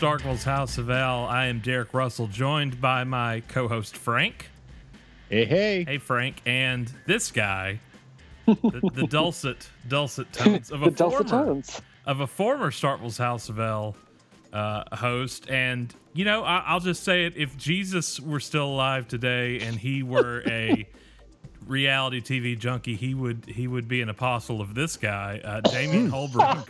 to Starkville's House of El. I am Derek Russell, joined by my co-host Frank. Hey, hey. Hey, Frank, and this guy, the, the dulcet, dulcet tones of a the dulcet former tones. of a former Starkville's House of L uh, host. And you know, I, I'll just say it: if Jesus were still alive today and he were a reality TV junkie, he would he would be an apostle of this guy, uh, Damian Holbrook,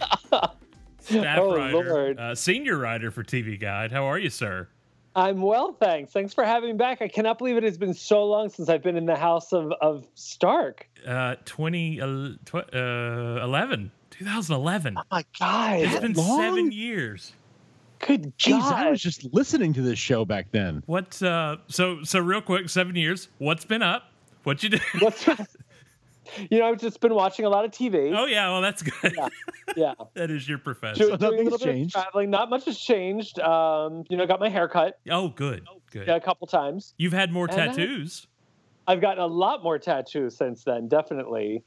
staff Oh, writer, Lord. uh, senior writer for TV Guide. How are you, sir? I'm well, thanks. Thanks for having me back. I cannot believe it has been so long since I've been in the house of, of Stark. Uh, 2011, uh, 11, 2011. Oh my God. It's been long? seven years. Good Jeez, God. I was just listening to this show back then. What? Uh, so so real quick, seven years. What's been up? What you do? What's you know, I've just been watching a lot of TV. Oh yeah, well that's good. Yeah. Yeah. that is your profession. Do- So doing nothing's little bit of changed? traveling. Not much has changed. Um, you know, got my hair cut Oh, good, good. yeah, a couple times. You've had more And I- tattoos. I've gotten a lot more tattoos since then, definitely.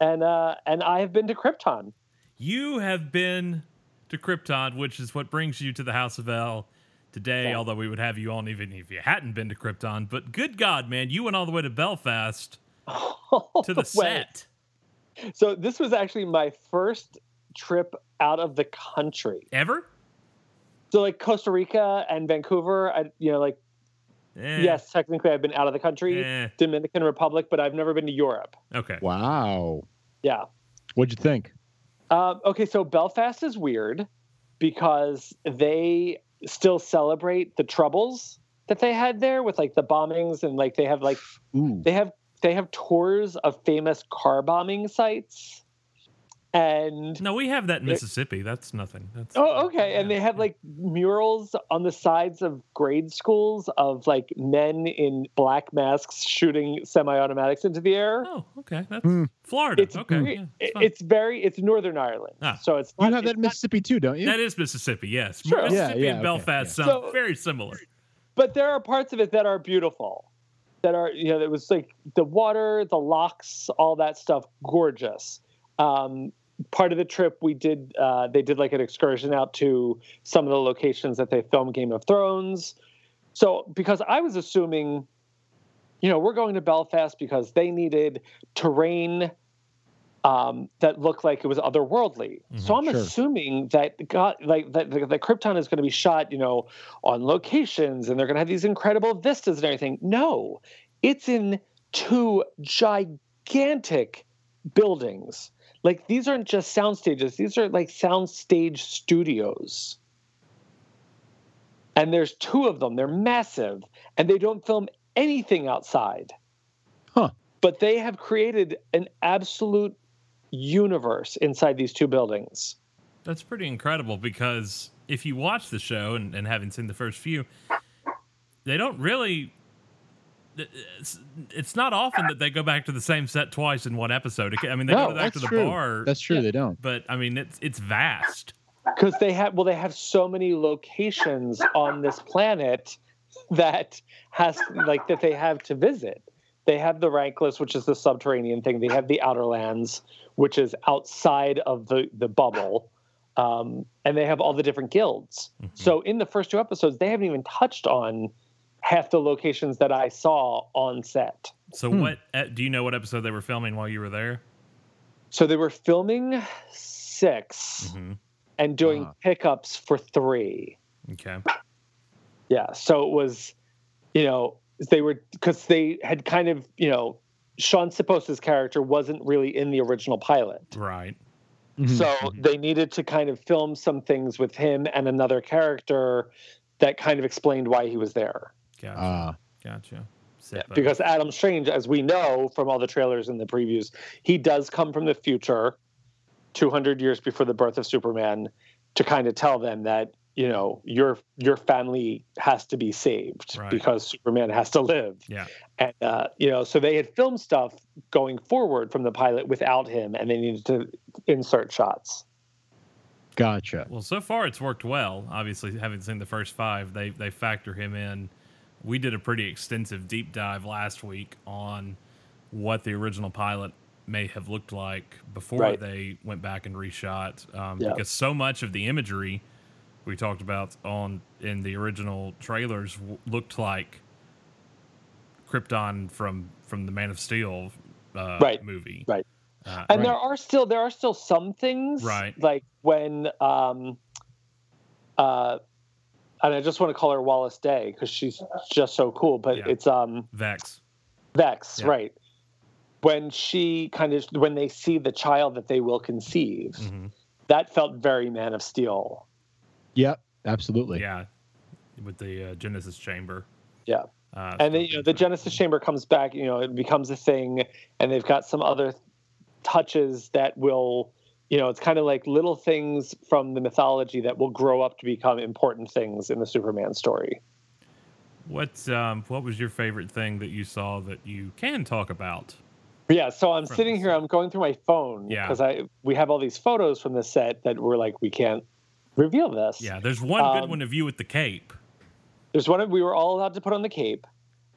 And uh, and I have been to Krypton. You have been to Krypton, which is what brings you to the House of L today. Yeah. Although we would have you on even if you hadn't been to Krypton. But good God, man, you went all the way to Belfast to the Way. set. So this was actually my first trip out of the country. Ever? So like Costa Rica and Vancouver, I you know like Eh, yes, technically I've been out of the country, Eh. Dominican Republic, but I've never been to Europe. Okay. Wow. Yeah. What'd you think? Um, okay, so Belfast is weird because they still celebrate the troubles that they had there with like the bombings and like they have like Ooh. they have they have tours of famous car bombing sites and No, we have that in Mississippi. That's nothing. That's Oh, okay. And they have like murals on the sides of grade schools of like men in black masks shooting semi-automatics into the air. Oh, okay. That's Hmm. Florida. It's okay. very, yeah, it- fine. it's very it's Northern Ireland, Ah. so it's You have that it's in not- Mississippi too, don't you? that is Mississippi. Yes. Sure. Mississippi Yeah, yeah, and okay, Belfast yeah. sound So- very similar. but there are parts of it that are beautiful, that are you know it was like the water, the locks, all that stuff, gorgeous. Um, part of the trip we did uh, they did like an excursion out to some of the locations that they filmed Game of Thrones. So because I was assuming, you know, we're going to Belfast because they needed terrain um, that looked like it was otherworldly. So I'm sure. assuming that God, like that the, the Krypton is going to be shot, you know, on locations, and they're going to have these incredible vistas and everything. No, it's in two gigantic buildings. Like these aren't just sound stages; these are like sound stage studios. And there's two of them. They're massive, and they don't film anything outside. Huh. But they have created an absolute universe inside these two buildings. That's pretty incredible because if you watch the show and, and haven't seen the first few, they don't really. It's, it's not often that they go back to the same set twice in one episode. I mean, they No, go back to the true. bar, That's true. Yeah. They don't. but I mean, it's it's vast. because they have well they have so many locations on this planet that has like that they have to visit they have the rankless which is the subterranean thing they have the outer lands which is outside of the the bubble um, and they have all the different guilds so in the first two episodes they haven't even touched on half the locations that i saw on set So, Hmm. what uh, do you know? What episode they were filming while you were there? so they were filming 6 hmm and doing Ah. pickups for three Okay. Yeah. So it was, you know, they were because they had kind of, you know, Shaun Sipos' character wasn't really in the original pilot. Right. Mhm. So Mhm. they needed to kind of film some things with him and another character that kind of explained why he was there. Gotcha. Ah, gotcha. Sippo. Because Adam Strange, as we know from all the trailers and the previews, he does come from the future, 200 years before the birth of Superman, to kind of tell them that you know your your family has to be saved Right. because Superman has to live. yeah. And uh, you know, so they had filmed stuff going forward from the pilot without him, and they needed to insert shots. gotcha. Well, so far it's worked well. Obviously, having seen the first five, they they factor him in. We did a pretty extensive deep dive last week on what the original pilot may have looked like before Right. they went back and reshot, um, Yeah. because so much of the imagery we talked about on in the original trailers w- looked like Krypton from from the Man of Steel uh, Right, movie. right. Uh, and Right. there are still there are still some things Right. like when um uh and I just want to call her Wallis Day because she's just so cool. But Yeah. it's um Vex. Vex, Yeah. right? When she kind of when they see the child that they will conceive, hmm that felt very Man of Steel. Yep. Absolutely. Yeah, with the uh, Genesis chamber. Yeah. Uh, and then you know the Genesis chamber comes back. You know it becomes a thing, and they've got some other touches that will. You know, it's kind of like little things from the mythology that will grow up to become important things in the Superman story. What um, what was your favorite thing that you saw that you can talk about? Yeah, so I'm sitting here. I'm going through my phone Yeah. because I we have all these photos from the set that we're like we can't reveal this. Yeah, there's one good Um, one of you with the cape. There's one of we were all allowed to put on the cape.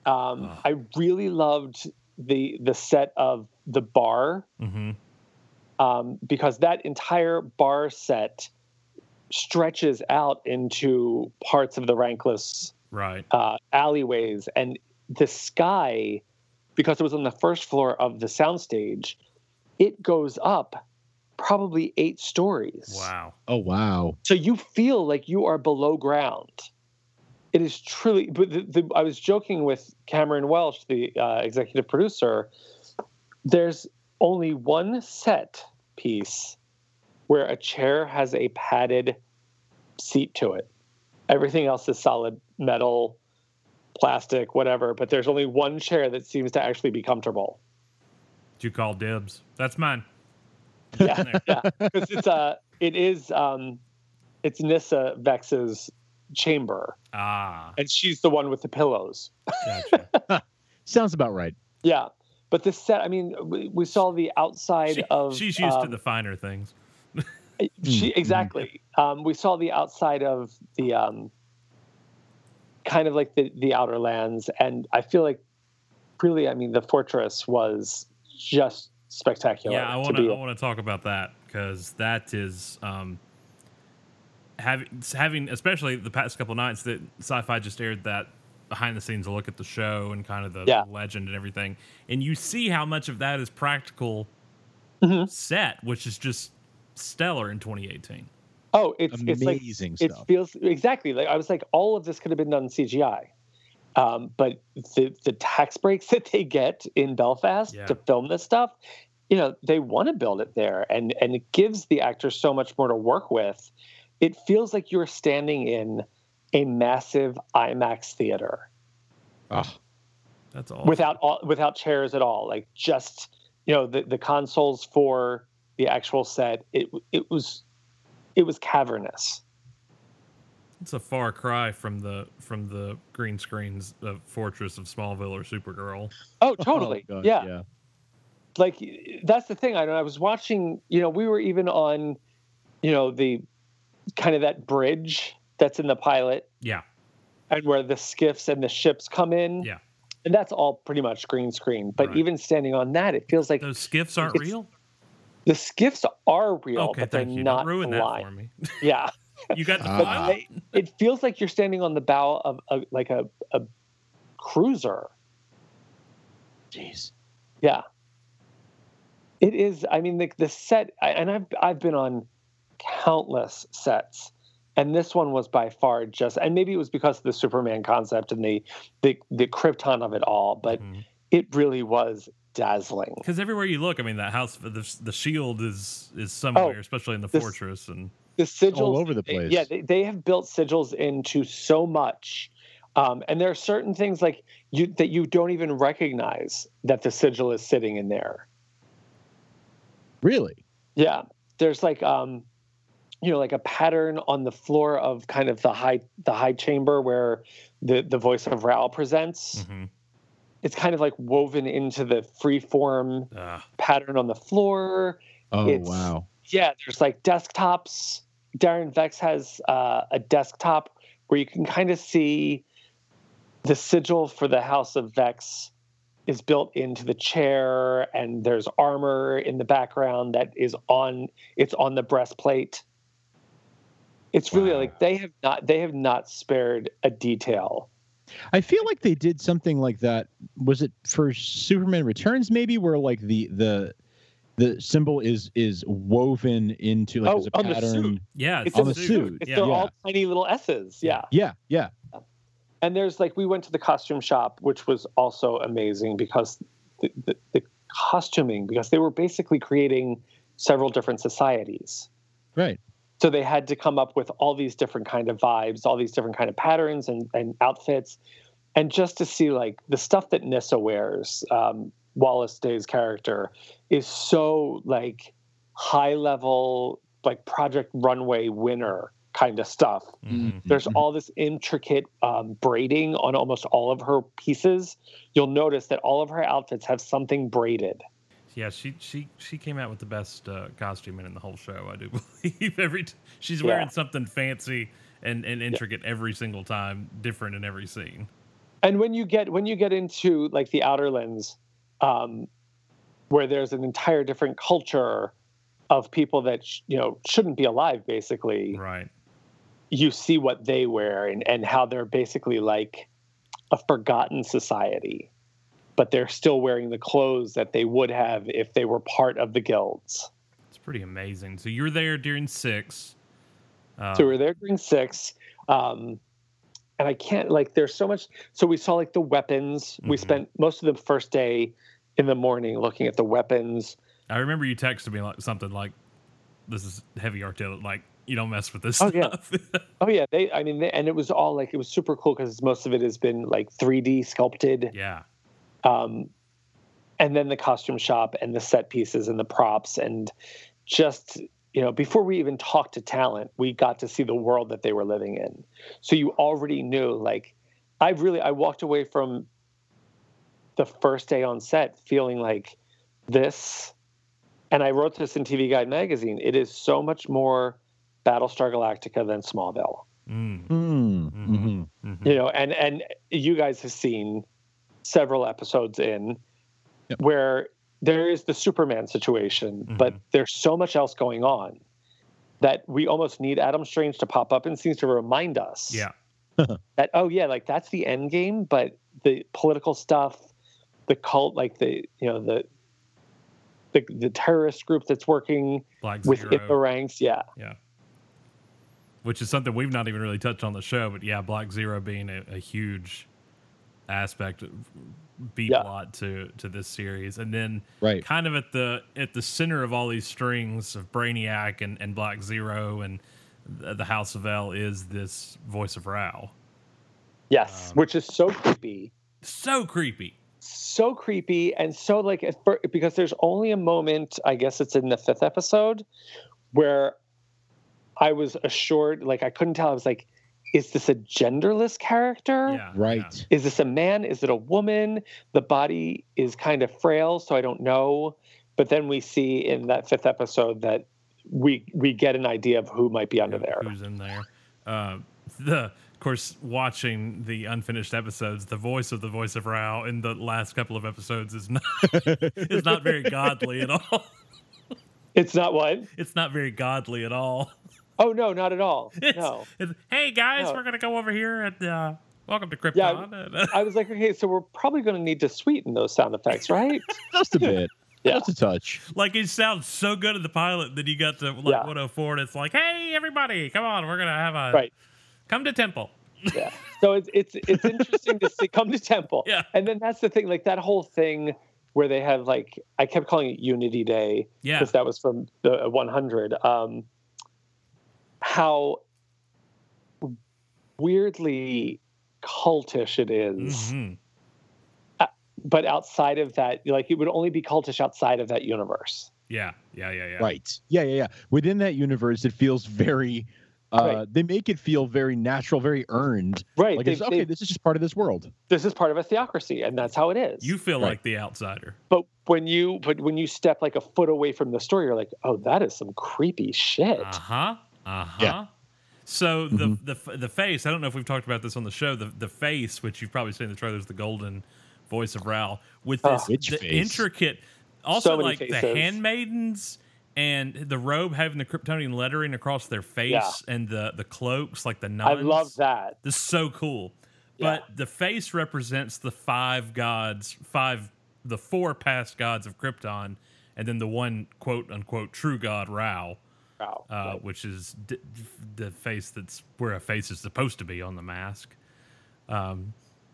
Um, Ugh. I really loved the the set of the bar hmm um, because that entire bar set stretches out into parts of the rankless Right. uh, alleyways and the sky because it was on the first floor of the soundstage it goes up probably eight stories Wow. Oh wow. so you feel like you are below ground it is truly but the, the, i was joking with cameron welsh the uh, executive producer there's only one set piece where a chair has a padded seat to it everything else is solid metal plastic whatever but there's only one chair that seems to actually be comfortable Did you call dibs? That's mine. Yeah There. yeah because it's uh it is um it's Nyssa vex's chamber Ah, and she's the one with the pillows. gotcha. Sounds about right. Yeah, but the set. I mean, we, we saw the outside She- of. she's used to um, the finer things. She Mm, exactly. Um, we saw the outside of the um, kind of like the the outer lands, and I feel like really, I mean, the fortress was just spectacular. Yeah, I want to be I want to talk about that because that is um having having especially the past couple nights that Syfy just aired that behind the scenes look at the show and kind of the Yeah. legend and everything and you see how much of that is practical Mhm. set which is just stellar in 2018 Oh, it's it's like Amazing it feels exactly like I was like all of this could have been done CGI. Um, but the the tax breaks that they get in Belfast Yeah. to film this stuff, you know, they want to build it there, and and it gives the actors so much more to work with. It feels like you're standing in a massive IMAX theater Oh, that's all without all, without chairs at all. Like just you know the the consoles for the actual set. It it was it was cavernous. It's a far cry from the from the green screens of fortress of smallville or supergirl Oh, oh totally. God, yeah. yeah. like that's the thing. I know I was watching. You know, we were even on, you know, the kind of that bridge that's in the pilot, yeah and where the skiffs and the ships come in. Yeah. and that's all pretty much green screen. But Right. even standing on that, it feels like those skiffs aren't real the skiffs are real, okay but they're you not don't ruin that for me Yeah, you got the but file they, it feels like you're standing on the bow of a, like a, a cruiser. Jeez. Yeah. It is. I mean, the, the set, I- and I've I've been on countless sets, and this one was by far just. And maybe it was because of the Superman concept and the the the Krypton of it all, but Mhm. it really was dazzling. Because everywhere you look, I mean, that house, the, the shield is is somewhere, especially in the Oh, this- fortress, and The sigils all over the place. yeah, they, they have built sigils into so much. Um, and there are certain things like you that you don't even recognize that the sigil is sitting in there. Really? Yeah, there's like um, you know, like a pattern on the floor of kind of the high the high chamber where the the voice of Rao presents. Mhm. It's kind of like woven into the free form Ah, pattern on the floor. Oh It's- wow. Yeah, there's like desktops. Daron Vex has uh, a desktop where you can kind of see the sigil for the House of Vex is built into the chair, and there's armor in the background that is on it's on the breastplate. It's really Wow. like they have not they have not spared a detail. I feel like they did something like that. Was it for Superman Returns? Maybe where like the the the symbol is is woven into like Oh, as a on pattern. Yeah, It's On the the suit. suit. It's, Yeah. they're Yeah. all tiny little S's. Yeah. Yeah, yeah. And there's like we went to the costume shop, which was also amazing because the, the, the costuming because they were basically creating several different societies. Right. so they had to come up with all these different kind of vibes all these different kind of patterns and, and outfits and just to see like the stuff that Nyssa wears um, Wallis Day's character is so like high level like project runway winner kind of stuff Mhm. there's Mhm. all this intricate um, braiding on almost all of her pieces you'll notice that all of her outfits have something braided Yeah, she she she came out with the best uh, costuming in the whole show. I do believe every t- she's Yeah. wearing something fancy and, and intricate every single time, different in every scene. and when you get when you get into like the outer lens um, where there's an entire different culture of people that sh- you know shouldn't be alive basically Right. you see what they wear and, and how they're basically like a forgotten society but they're still wearing the clothes that they would have if they were part of the guilds It's pretty amazing. So you're there during six. Uh, so we we're there during six um, and i can't like there's so much so we saw like the weapons we Mhm. spent most of the first day in the morning looking at the weapons I remember you texted me like something like, "This is heavy artillery. Like you don't mess with this Oh, yeah. stuff." oh yeah they i mean they, and it was all like it was super cool because most of it has been like 3d sculpted yeah. um, and then the costume shop and the set pieces and the props and just you know before we even talked to talent we got to see the world that they were living in so you already knew like i really i walked away from the first day on set feeling like this and i wrote this in tv guide magazine it is so much more battlestar galactica than smallville Mm, Mm, Mhm. mhm. mhm. you know and and you guys have seen several episodes in Yep. where there is the superman situation but Mhm. there's so much else going on that we almost need adam strange to pop up and seems to remind us Yeah. that oh yeah like that's the end game but the political stuff the cult like the you know the the, the terrorist group that's working Black within the ranks yeah yeah. which is something we've not even really touched on the show. But yeah, Black Zero being a, a huge aspect, B Yeah. plot to to this series, and then Right. kind of at the at the center of all these strings of Brainiac and, and Black Zero and the, the House of El is this voice of Rao. yes Um, which is so creepy So creepy. So creepy and so like because there's only a moment i guess it's in the fifth episode where i was assured like i couldn't tell i was like is this a genderless character Yeah. Right. is this a man is it a woman the body is kind of frail so i don't know but then we see in that fifth episode that we we get an idea of who might be yeah. under there Who's in there? Uh, the of course, watching the unfinished episodes, the voice of the voice of Rao in the last couple of episodes is not is not very godly at all. it's not what It's not very godly at all. oh no not at all It's, no it's, hey guys, No. we're gonna go over here and uh, welcome to Krypton. Yeah, I was like, okay, so we're probably going to need to sweeten those sound effects, right? Just a bit. Yeah. Just a touch. like it sounds so good in the pilot that you got to like Yeah. 104 and it's like, hey everybody, come on, we're gonna have a Right. Come to Temple. yeah. So it's it's it's interesting to see come to temple. Yeah. And then that's the thing, like that whole thing where they have like I kept calling it Unity Day Yeah. because that was from the 100. Um, how weirdly cultish it is. Mhm. but outside of that, like it would only be cultish outside of that universe. Yeah, yeah, yeah, yeah. Right. Yeah, yeah, yeah. Within that universe, it feels very. Uh, Right. They make it feel very natural, very earned. Right. Like They- it's okay. they- This is just part of this world. this is part of a theocracy, and that's how it is. You feel Right. like the outsider. but when you but when you step like a foot away from the story, you're like, oh, that is some creepy shit. Uh huh. Uh huh. Yeah. So the, Mhm. the the face. I don't know if we've talked about this on the show. The the face, which you've probably seen in the trailers, the golden voice of Rao, with Oh. this Which the face? intricate. Also, So many like the handmaidens and the robe having the Kryptonian lettering across their face Yeah. and the the cloaks like the nuns. I love that. This is so cool. Yeah. But the face represents the five gods, five the four past gods of Krypton, and then the one quote unquote true god Rao, Wow. uh, Right. which is d- the face that's where a face is supposed to be on the mask. Um,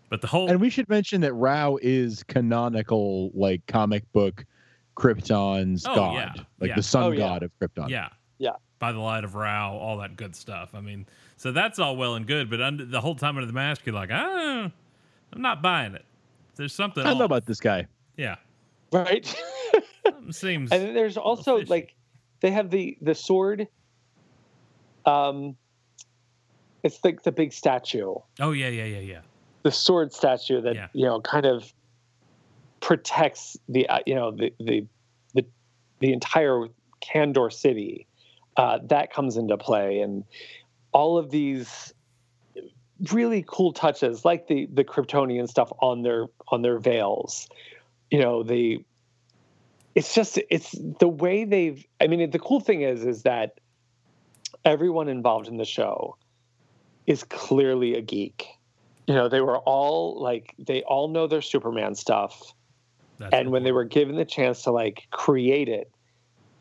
but the whole And we should mention that Rao is canonical, like comic book Krypton's Oh, god, yeah, like yeah. the sun Oh, yeah. god of Krypton. Yeah. Yeah. By the light of Rao, all that good stuff. I mean, so that's all well and good, but under the whole time under the mask, you're like, ah, I'm not buying it. There's something. I don't know about this guy. Yeah. right. Seems. and there's also like they have the the sword. Um, it's like the big statue, oh yeah, yeah, yeah, yeah. the sword statue that Yeah. you know kind of protects the uh, you know the the the, the entire Kandor city. Uh, that comes into play, and all of these really cool touches, like the the Kryptonian stuff on their on their veils. You know, the it's just it's the way they've. I mean, the cool thing is is that everyone involved in the show is clearly a geek. You know, they were all like they all know their Superman stuff That's and when they were given the chance to like create it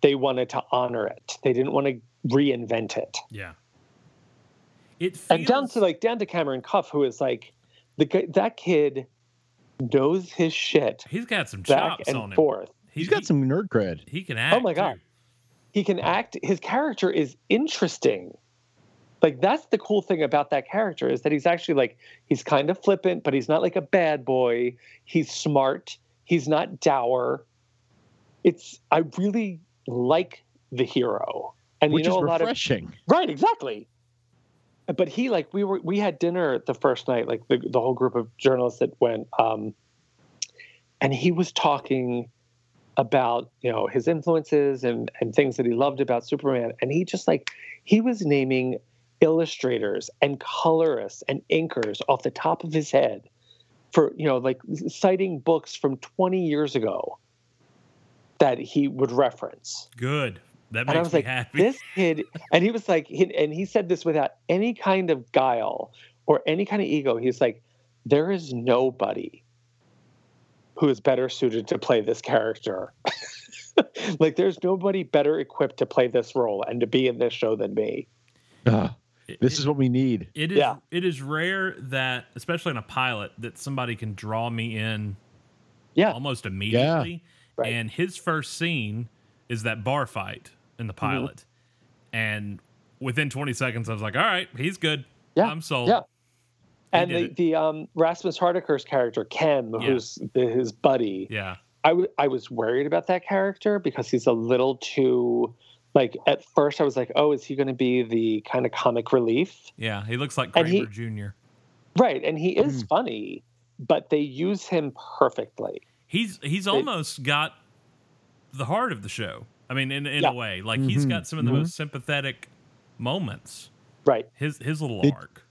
they wanted to honor it they didn't want to reinvent it yeah. It feels, and down to like down to Cameron Cuffe who is like the that kid knows his shit he's got some back chops and on him. forth He- He's got he- some nerd cred. He can oh act. Oh my God. too. he can act his character is interesting like that's the cool thing about that character is that he's actually like he's kind of flippant but he's not like a bad boy he's smart he's not dour it's i really like the hero and Which you know is a lot of refreshing. Right, exactly. But he like we were we had dinner the first night, like the the whole group of journalists that went, um, and he was talking about you know his influences and and things that he loved about Superman, and he just like he was naming illustrators and colorists and inkers off the top of his head for you know like citing books from 20 years ago that he would reference Good. That and I makes was me like, happy. this kid, and he was like, and he said this without any kind of guile or any kind of ego. He's like, there is nobody who is better suited to play this character. like, there's nobody better equipped to play this role and to be in this show than me. It- this it- is what we need. It is Yeah. it is rare that, especially in a pilot, that somebody can draw me in Yeah. almost immediately. Right. And his first scene is that bar fight in the Mm-hmm. pilot. And within 20 seconds, I was like, all right, he's good. Yeah, I'm sold. yeah. And the, it. the um, Rasmus Hardiker's character, Kem, Yeah. who's the, his buddy, Yeah. I, w- I was worried about that character because he's a little too like at first I was like, oh, is he going to be the kind of comic relief? Yeah. He looks like And Kramer he- Jr. Right, and he is Hmm. funny, but they use him perfectly. He's he's almost got the heart of the show. I mean, in, in Yeah. a way, like he's Mhm, got some of the mhm. most sympathetic moments. Right. His his little It- arc.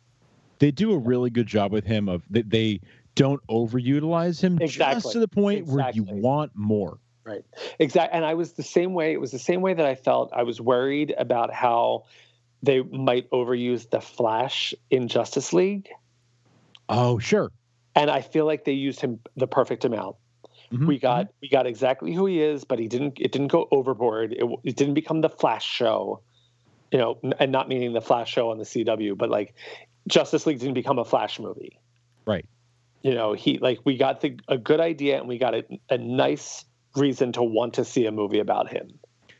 They do a really good job with him of they, they don't overutilize him just to the point where you want more. Right. Exactly. And I was the same way. It was the same way that I felt. I was worried about how they might overuse the Flash in Justice League. Oh, sure. And I feel like they used him the perfect amount. Mhm, We got we got exactly who he is, but he didn't. It didn't go overboard. It, it didn't become the Flash show, you know, and not meaning the Flash show on the CW, but like Justice League didn't become a Flash movie. Right. You know, he like we got the a good idea and we got a, a nice reason to want to see a movie about him.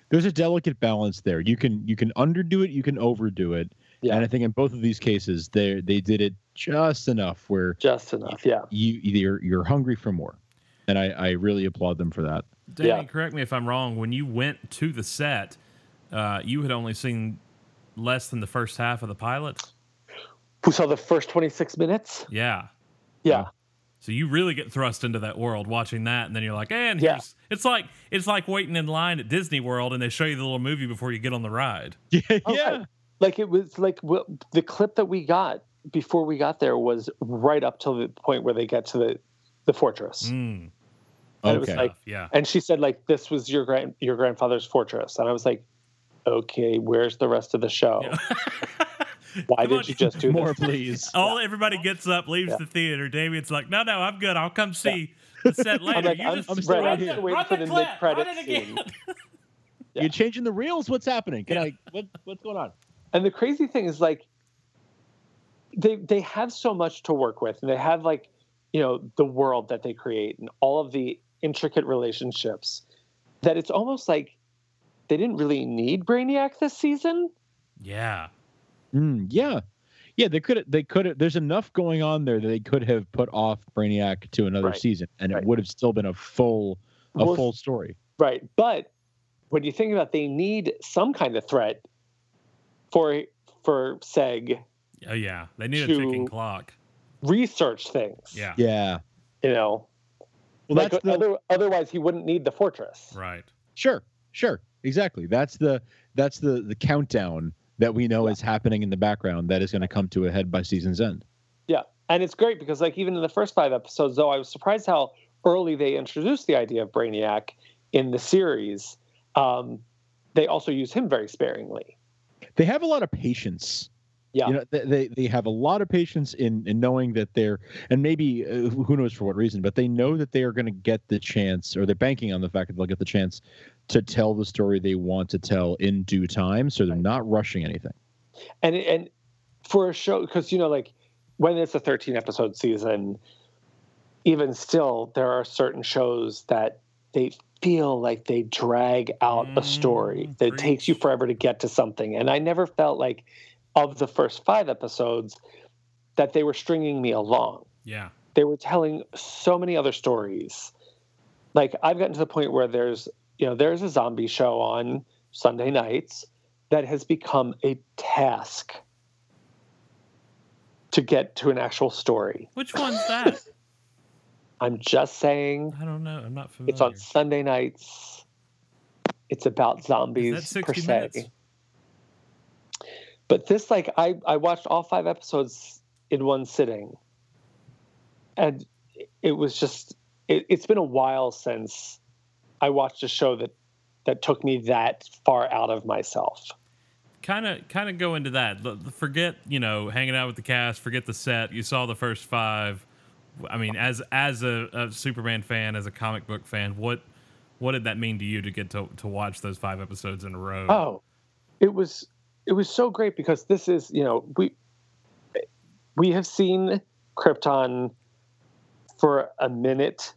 There's a delicate balance there. You can you can underdo it, you can overdo it. Yeah. And I think in both of these cases, they they did it just enough where Just enough, yeah. you you're you're hungry for more. And I, I really applaud them for that. Danny, Yeah. correct me if I'm wrong. When you went to the set, uh, you had only seen less than the first half of the pilot. We saw the first 26 minutes. Yeah. Yeah. So you really get thrust into that world watching that, and then you're like, and Yeah. here's it's like it's like waiting in line at Disney World, and they show you the little movie before you get on the ride. Yeah, Oh, right. Like it was like wh- the clip that we got before we got there was right up till the point where they get to the the fortress. Mm. And it was Okay. like, yeah. and she said like this was your grand your grandfather's fortress, and I was like, okay, where's the rest of the show? Why Come did on. you just do More, this? please. All everybody gets up, leaves Yeah. the theater. Damian's like, "No, no, I'm good. I'll come see the set later." I'm like, you I'm, just I'm still right, right I'm here. just waiting run for the the clip, mid credit run it again. scene. Yeah. You're changing the reels. What's happening? Can Yeah. I? What, what's going on? And the crazy thing is like they they have so much to work with and they have like you know the world that they create and all of the intricate relationships that it's almost like they didn't really need Brainiac this season. Yeah, Mm, yeah, yeah. They could. They could. There's enough going on there that they could have put off Brainiac to another Right. season, and Right. it would have still been a full, a Well, full story. Right. But when you think about they need some kind of threat for for Seg oh yeah. They need a ticking clock. research things. Yeah, Yeah. You know. Well, like, that's the other, otherwise he wouldn't need the fortress. right. sure, sure, exactly. That's the that's the the countdown that we know Yeah. is happening in the background that is going to come to a head by season's end. Yeah. And it's great because like even in the first five episodes, though, I was surprised how early they introduced the idea of Brainiac in the series. Um, they also use him very sparingly. They have a lot of patience. Yeah. You know, they, they have a lot of patience in in knowing that they're and maybe uh, who knows for what reason, but they know that they are going to get the chance, or they're banking on the fact that they'll get the chance to tell the story they want to tell in due time. So they're not rushing anything. and and for a show because you know like when it's a 13 episode season even still there are certain shows that they feel like they drag out a story Mm, that it takes you forever to get to something and i never felt like of the first five episodes that they were stringing me along Yeah, they were telling so many other stories. Like I've gotten to the point where there's, you know, there's a zombie show on Sunday nights that has become a task to get to an actual story. which one's that? I'm just saying I don't know. I'm not familiar. it's on Sunday nights. It's about zombies per 60 se. minutes? But this like I I watched all five episodes in one sitting. And it was just it, it's been a while since I watched a show that that took me that far out of myself. kind of kind of go into that. Forget you know hanging out with the cast. Forget the set. You saw the first five. I mean, as as a, a Superman fan, as a comic book fan, what what did that mean to you to get to to watch those five episodes in a row? Oh, it was it was so great because this is you know we we have seen Krypton for a minute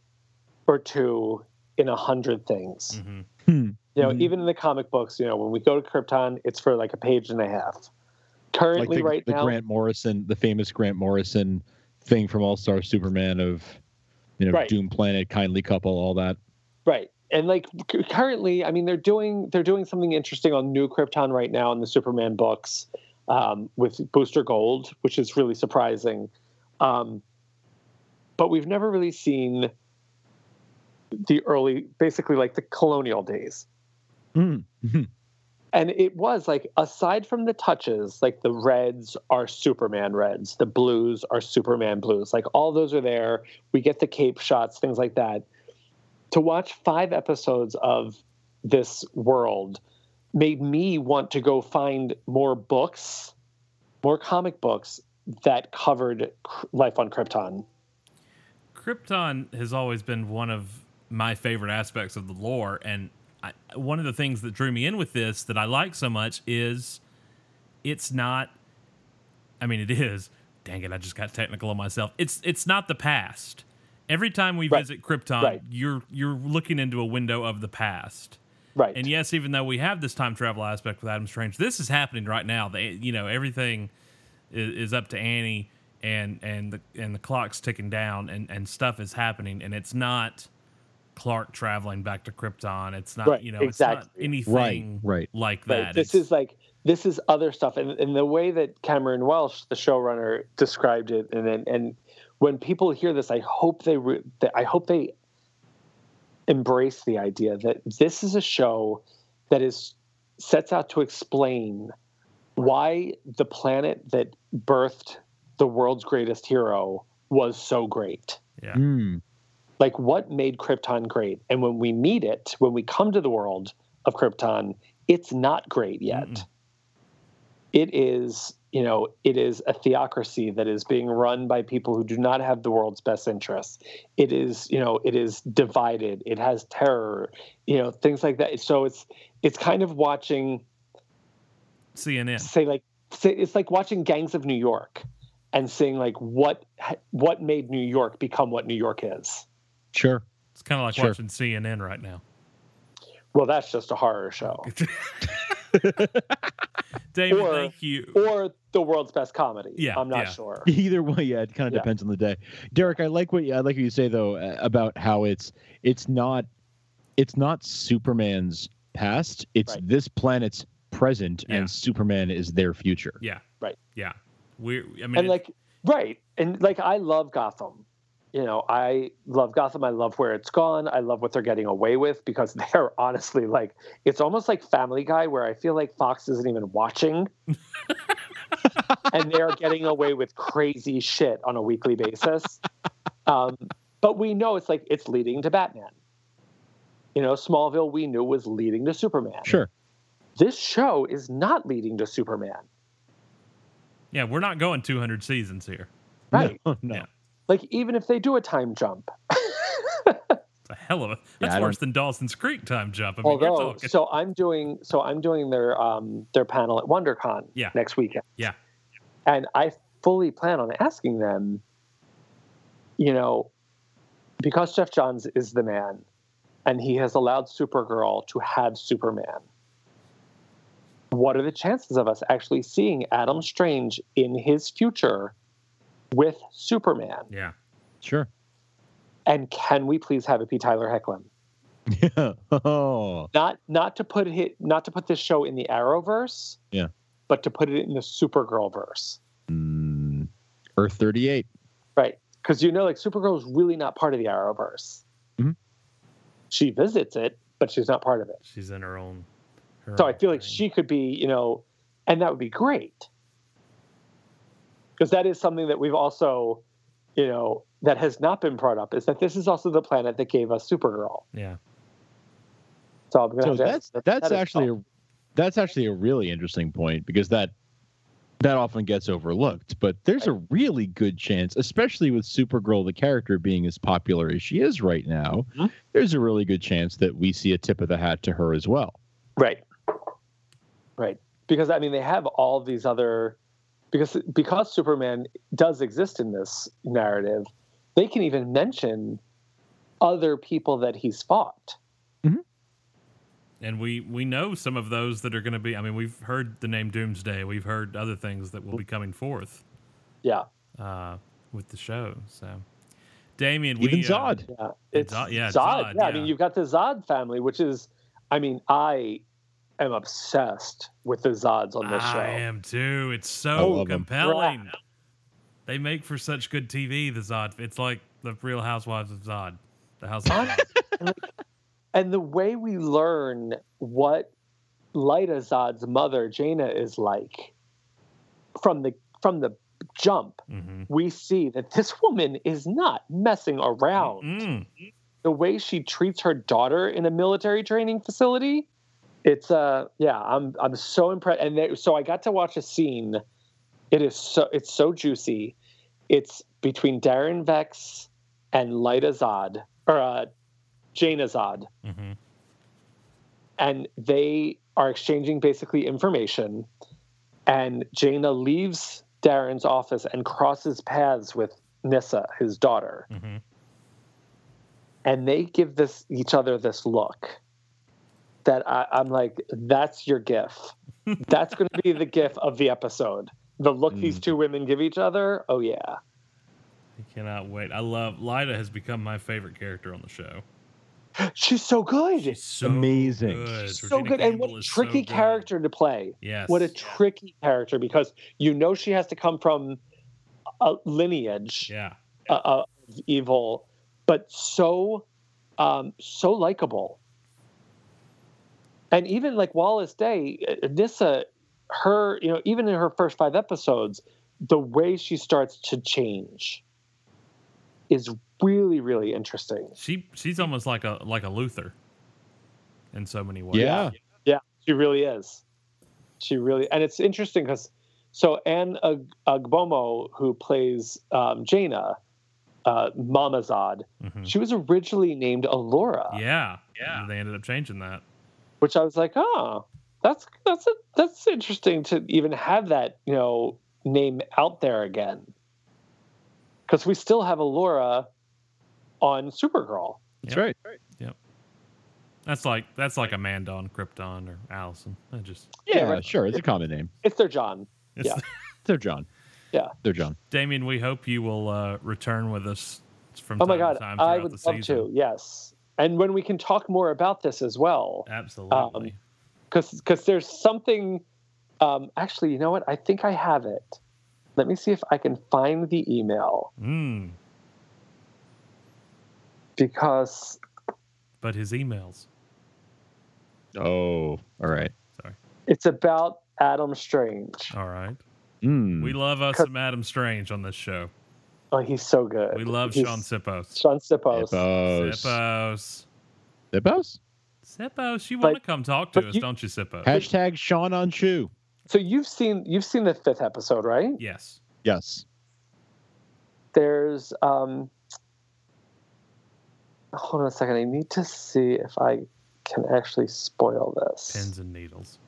or two in a hundred things. hmm Hmm. You know, Mhm. even in the comic books, you know, when we go to Krypton, it's for like a page and a half. Like Currently, the, right the now, Grant Morrison, the famous Grant Morrison thing from All Star Superman of, you know, Right. Doom Planet, Kindly Couple, all that. right? And like currently, I mean, they're doing they're doing something interesting on New Krypton right now in the Superman books um, with Booster Gold, which is really surprising. Um, but we've never really seen the early, basically like the colonial days. Mm. Mhm. and it was like aside from the touches like the reds are superman reds the blues are superman blues like all those are there we get the cape shots things like that to watch five episodes of this world made me want to go find more books more comic books that covered life on krypton Krypton has always been one of my favorite aspects of the lore, and I, one of the things that drew me in with this that I like so much is it's not. I mean, it is. Dang it! I just got technical on myself. It's it's not the past. Every time we Right. visit Krypton, Right. you're you're looking into a window of the past. right And yes, even though we have this time travel aspect with Adam Strange, this is happening right now. They, you know, everything is, is up to Annie, and and the and the clock's ticking down, and and stuff is happening, and it's not Clark traveling back to Krypton. It's not, Right, you know, it's not exactly. anything Right, right. like Right. that. This It's- is like this is other stuff, and, and the way that Cameron Welsh, the showrunner, described it, and then and when people hear this, I hope they re- I hope they embrace the idea that this is a show that is sets out to explain why the planet that birthed the world's greatest hero was so great. yeah. Mm. Like what made Krypton great? And when we meet it, when we come to the world of Krypton, it's not great yet. Mm-mm. It is, you know, it is a theocracy that is being run by people who do not have the world's best interests. It is, you know, it is divided. It has terror, you know, things like that. So it's it's kind of watching CNN. say like say it's like watching Gangs of New York and seeing like what what made New York become what New York is. Sure. It's kind of like Sure. watching CNN right now. Well, that's just a horror show. David, Or- thank you. Or the world's best comedy. Yeah, I'm not yeah. sure. Either way, yeah, it kind of Yeah. depends on the day. Derek, I like what you, I like what you say though uh, about how it's it's not it's not Superman's past. It's Right. this planet's present, Yeah. and Superman is their future. Yeah. Right. Yeah. We're. I mean, and it- like right and like i love gotham you know i love gotham i love where it's gone i love what they're getting away with because they're honestly like it's almost like family guy where i feel like fox isn't even watching and they're getting away with crazy shit on a weekly basis um, but we know it's like it's leading to batman you know smallville we knew was leading to superman Sure. this show is not leading to superman yeah, we're not going 200 seasons here. right No, no. Yeah. Like even if they do a time jump It's a hell of a. That's I worse than Dawson's Creek time jump. I mean, Although, so I'm doing so I'm doing their um their panel at WonderCon Yeah. next weekend. Yeah. And I fully plan on asking them, you know, because Geoff Johns is the man and he has allowed Supergirl to have Superman. What are the chances of us actually seeing Adam Strange in his future with Superman? yeah. Sure. And can we please have it be Tyler Hoechlin? Yeah. Oh. not not to put it not to put this show in the Arrowverse, Yeah. but to put it in the Supergirl verse, Mm, Earth 38. right? Because you know, like Supergirl is really not part of the Arrowverse. Mhm. She visits it, but she's not part of it. She's in her own. Her So I own feel like thing. she could be, you know, and that would be great. Because that is something that we've also, you know, that has not been brought up is that this is also the planet that gave us Supergirl. Yeah. So So have that's ask- that's that is actually a that's actually a really interesting point because that that often gets overlooked. But there's a really good chance, especially with Supergirl the character being as popular as she is right now, Mhm. there's a really good chance that we see a tip of the hat to her as well. Right. Right. Because I mean they have all these other because because Superman does exist in this narrative, they can even mention other people that he's fought. And we we know some of those that are going to be. I mean, we've heard the name Doomsday. We've heard other things that will be coming forth Yeah. uh, with the show. So, Damian, Even we uh, Zod. Yeah. It's Zod- yeah, Zod. Zod, yeah, I mean you've got the Zod family, which is I mean, I am obsessed with the Zods on this I show. I am too. It's so love 'em. compelling. They make for such good TV. The Zod. It's like the Real Housewives of Zod. The House. Of And the way we learn what Lyta Zod's mother, Jayna, is like from the from the jump, Mhm. we see that this woman is not messing around. Mm. The way she treats her daughter in a military training facility, it's uh yeah, I'm I'm so impressed. And there, so I got to watch a scene. It is so it's so juicy. It's between Daron Vex and Lyta Zod or uh, Jayna Zod Mhm. and they are exchanging basically information. And Jayna leaves Daron's office and crosses paths with Nyssa, his daughter, Mhm. and they give this each other this look that I, I'm like, that's your gif. that's going to be the gif of the episode. The look these Mm. two women give each other. Oh yeah, I cannot wait. I love Lida has become my favorite character on the show. she's so good. She's so Amazing. good. so Regina good, and what a is so tricky character to play. Yes. What a tricky character because you know she has to come from a lineage yeah. uh, of evil, but so um, so likable. And even like Wallis Day, uh, Nyssa, her you know even in her first five episodes, the way she starts to change is really really interesting. She she's almost like a like a Luthor in so many ways. Yeah. Yeah, she really is. She really, and it's interesting because so Ann Ag- Agbomo, who plays um, Jayna, uh, Mama Zod, Mhm. she was originally named Alura, Yeah. Yeah. They ended up changing that. Which I was like, oh, that's that's a, that's interesting to even have that you know name out there again, because we still have Alura on Supergirl. That's Yep. right. That's like that's like Amanda on Krypton or Allison. I just Yeah, right. sure. It's a common name. It's their John. it's, Yeah. They're John. Yeah. They're John. Damian, we hope you will uh, return with us from Oh my God, to time I would love season. to. Yes, and when we can talk more about this as well. Absolutely. because because there's something um, actually you know what i think i have it let me see if i can find the email mm, because but his emails. Oh, all right. Sorry. It's about adam strange All right. Mm. We love us Cause- some Adam Strange on this show. Oh he's so good We love He's- Shaun Sippos. shaun Sipos. Hippos. Sippos. Hippos? Sippos, you want to come talk to us, you- don't you, Sippos? Hashtag Shaun on shoe. so you've seen you've seen the fifth episode right yes. Yes. there's um hold on a second i need to see if i can actually spoil this Pins and needles.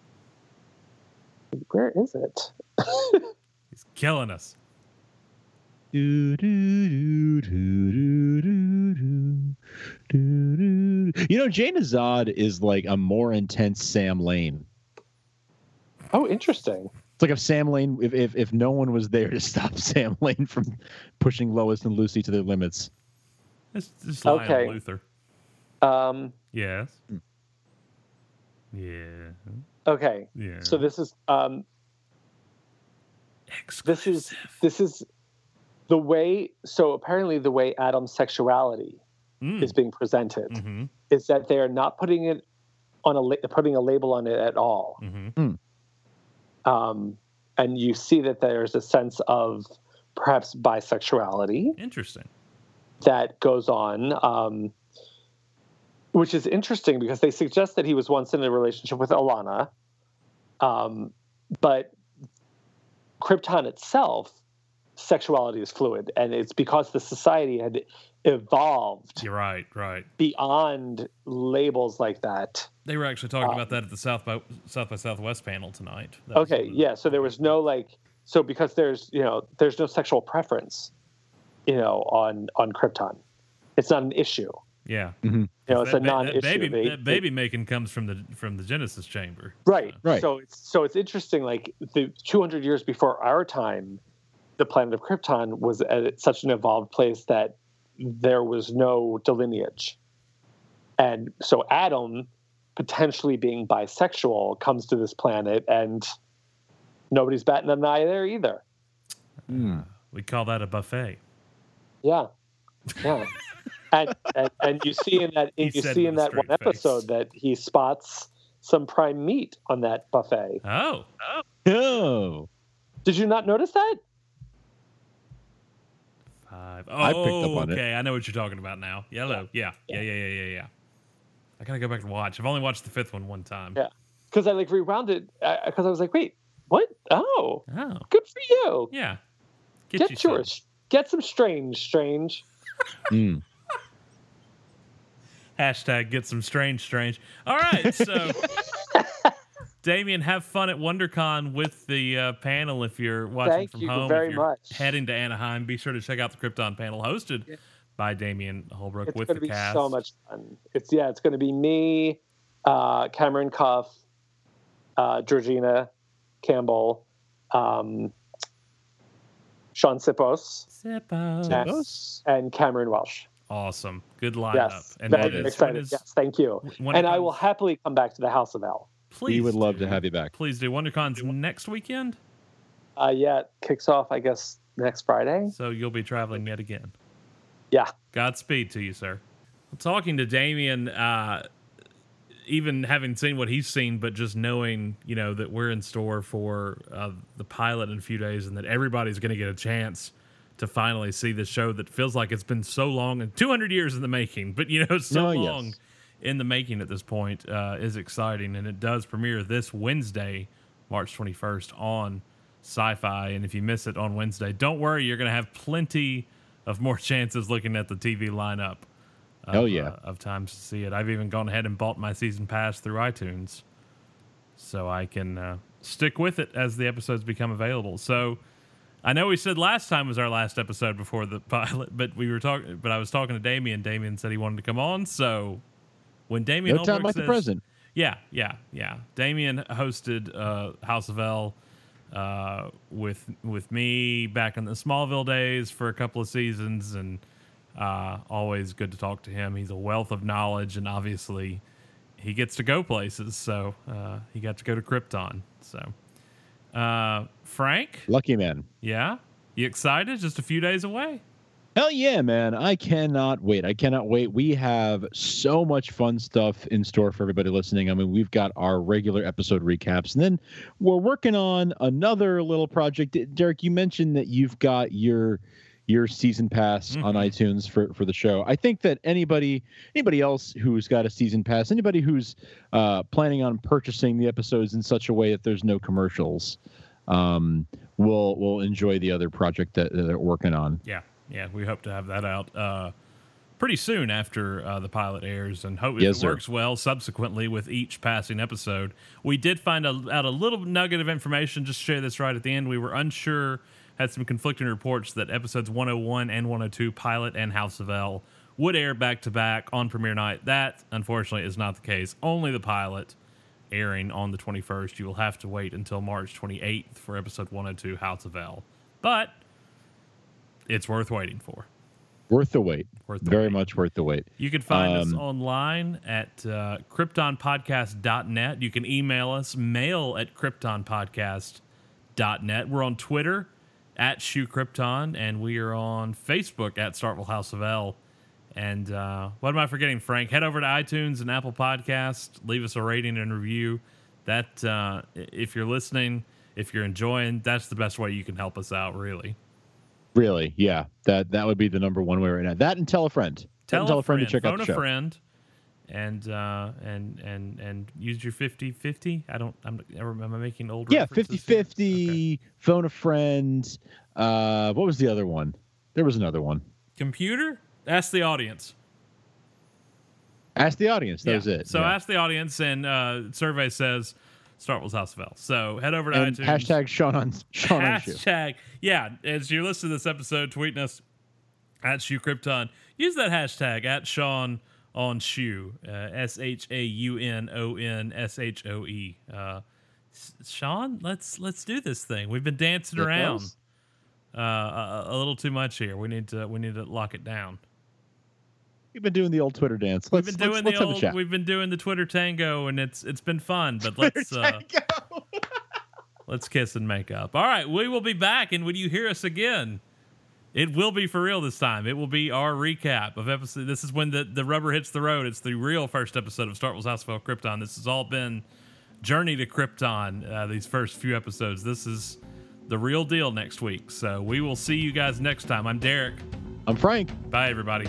where is it He's killing us. Do, do, do. You know, Jayna-Zod is like a more intense Sam Lane. oh interesting It's like if Sam Lane, if, if if no one was there to stop Sam Lane from pushing Lois and Lucy to their limits. It's Okay. Luthor. um Yes. Yeah. okay Yeah. so this is um this is this is the way so apparently the way adam's sexuality Mm. is being presented Mhm. is that they are not putting it on a putting a label on it at all Mhm. um, and you see that there's a sense of perhaps bisexuality Interesting. that goes on um, which is interesting because they suggest that he was once in a relationship with alanna um, but krypton itself sexuality is fluid and it's because the society had evolved You're right. Right. beyond labels like that They were actually talking Uh, about that at the South by South by Southwest panel tonight. That okay one of the- yeah so there was no like so because there's you know there's no sexual preference you know on on krypton it's not an issue Yeah. you know it's That a non-issue That baby, They- that baby making comes from the from the Genesis chamber. Right. So- Right. So it's so it's interesting. Like the 200 years before our time, the planet of Krypton was at such an evolved place that there was no delineage, and so Adam, potentially being bisexual, comes to this planet, and nobody's batting an eye there either. Mm. We call that a buffet. Yeah, yeah. and, and and you see in that He you see in that one face. episode that he spots some prime meat on that buffet. Oh, Oh. Did you not notice that? Five. Oh, I picked up on it. okay. I know what you're talking about now. Yellow. Yeah. Yeah. Yeah. Yeah. Yeah. Yeah. I gotta go back and watch. I've only watched the fifth one one time. Yeah. because I like rewound it because I was like, wait, what? Oh, Oh, good for you. yeah. Get, you some. yours. Get some strange, strange. Mm. Hashtag get some strange, strange. All right, so Damian, have fun at WonderCon with the uh, panel if you're watching Thank from you home. very if you're much. Heading to Anaheim, be sure to check out the Krypton panel hosted Yeah. by Damian Holbrook It's with going to be so much fun. It's yeah, it's going to be me, uh, Cameron Cuffe, uh, Georgina Campbell, um, Shaun Sipos, Sippos. And Cameron Welsh. Awesome, good lineup. Yes, and that is- excited. is- yes, thank you. And I will happily come back to the House of El. Please we would love do. to have you back. Please do. WonderCon's next weekend, Uh, yeah, it kicks off, I guess, next Friday. so you'll be traveling yet again. Yeah. Godspeed to you, sir. Talking to Damian, uh, even having seen what he's seen, but just knowing, you know, that we're in store for uh, the pilot in a few days and that everybody's going to get a chance to finally see the show that feels like it's been so long and 200 years in the making, but you know, so long. yes. In the making at this point uh, is exciting. And it does premiere this Wednesday, March 21st on Syfy. And if you miss it on Wednesday, don't worry, you're going to have plenty of more chances looking at the TV lineup. Of, Hell yeah. uh, of times to see it. I've even gone ahead and bought my season pass through iTunes so I can uh, stick with it as the episodes become available. So I know we said last time was our last episode before the pilot, but we were talking. But I was talking to Damian. Damian said he wanted to come on. So when Damian No time like the says- present. yeah, yeah, yeah. Damian hosted uh, House of El uh, with with me back in the Smallville days for a couple of seasons, and uh, always good to talk to him. He's a wealth of knowledge, and obviously he gets to go places. So uh, he got to go to Krypton. So uh, Frank, Lucky man. yeah, you excited? Just a few days away. Hell yeah, man. I cannot wait. I cannot wait. We have so much fun stuff in store for everybody listening. I mean, we've got our regular episode recaps, and then we're working on another little project. Derek, you mentioned that you've got your your season pass on Mhm. iTunes for for the show. I think that anybody anybody else who's got a season pass, anybody who's uh, planning on purchasing the episodes in such a way that there's no commercials, um, will will enjoy the other project that, that they're working on. Yeah, yeah, we hope to have that out uh, pretty soon after uh, the pilot airs, and hope Yes, it sir. works well subsequently with each passing episode. We did find a, out a little nugget of information. Just share this right at the end. We were unsure, had some conflicting reports that episodes 101 and 102, pilot and House of El, would air back to back on premiere night. That unfortunately is not the case. Only the pilot airing on the 21st. You will have to wait until March 28th for episode 102, House of El. But it's worth waiting for. Worth the wait. Worth the Very wait. much worth the wait. You can find us Um, online at uh, kryptonpodcast.net. You can email us, mail at kryptonpodcast.net. We're on Twitter at Shoe Krypton, and we are on Facebook at Startville House of El. And uh, what am I forgetting, Frank? Head over to iTunes and Apple Podcast. Leave us a rating and review. That uh, if you're listening, if you're enjoying, that's the best way you can help us out. Really, Really, yeah. That that would be the number one way right now. That and tell a friend. tell, tell a friend, to check phone out the a friend, and uh, and and and use your 50-50. I don't. I'm. Am I making old? Yeah, references 50 here? 50, phone a friend. Uh, what was the other one? There was another one. Computer. Ask the audience. Ask the audience. That Yeah. was it. So yeah. ask the audience, and uh, survey says Startwell's House of L. So head over to and iTunes. hashtag Shaun on Shaun on shoe. hashtag yeah as you listen to this episode tweeting us at shoe krypton use that hashtag at shaun on shoe uh, s-h-a-u-n-o-n-s-h-o-e uh, shaun let's let's do this thing we've been dancing Get around uh, a, a little too much here we need to we need to lock it down We've been doing the old Twitter dance. Let's, we've been doing let's the a old we've been doing the twitter tango and it's it's been fun but let's uh, Let's kiss and make up. All right, we will be back, and when you hear us again, it will be for real this time. It will be our recap of episode. This is when the, the rubber hits the road. It's the real first episode of Startwell's House of Krypton. This has all been Journey to Krypton, uh, these first few episodes. This is the real deal next week. So we will see you guys next time. I'm Derek. I'm Frank. Bye, everybody.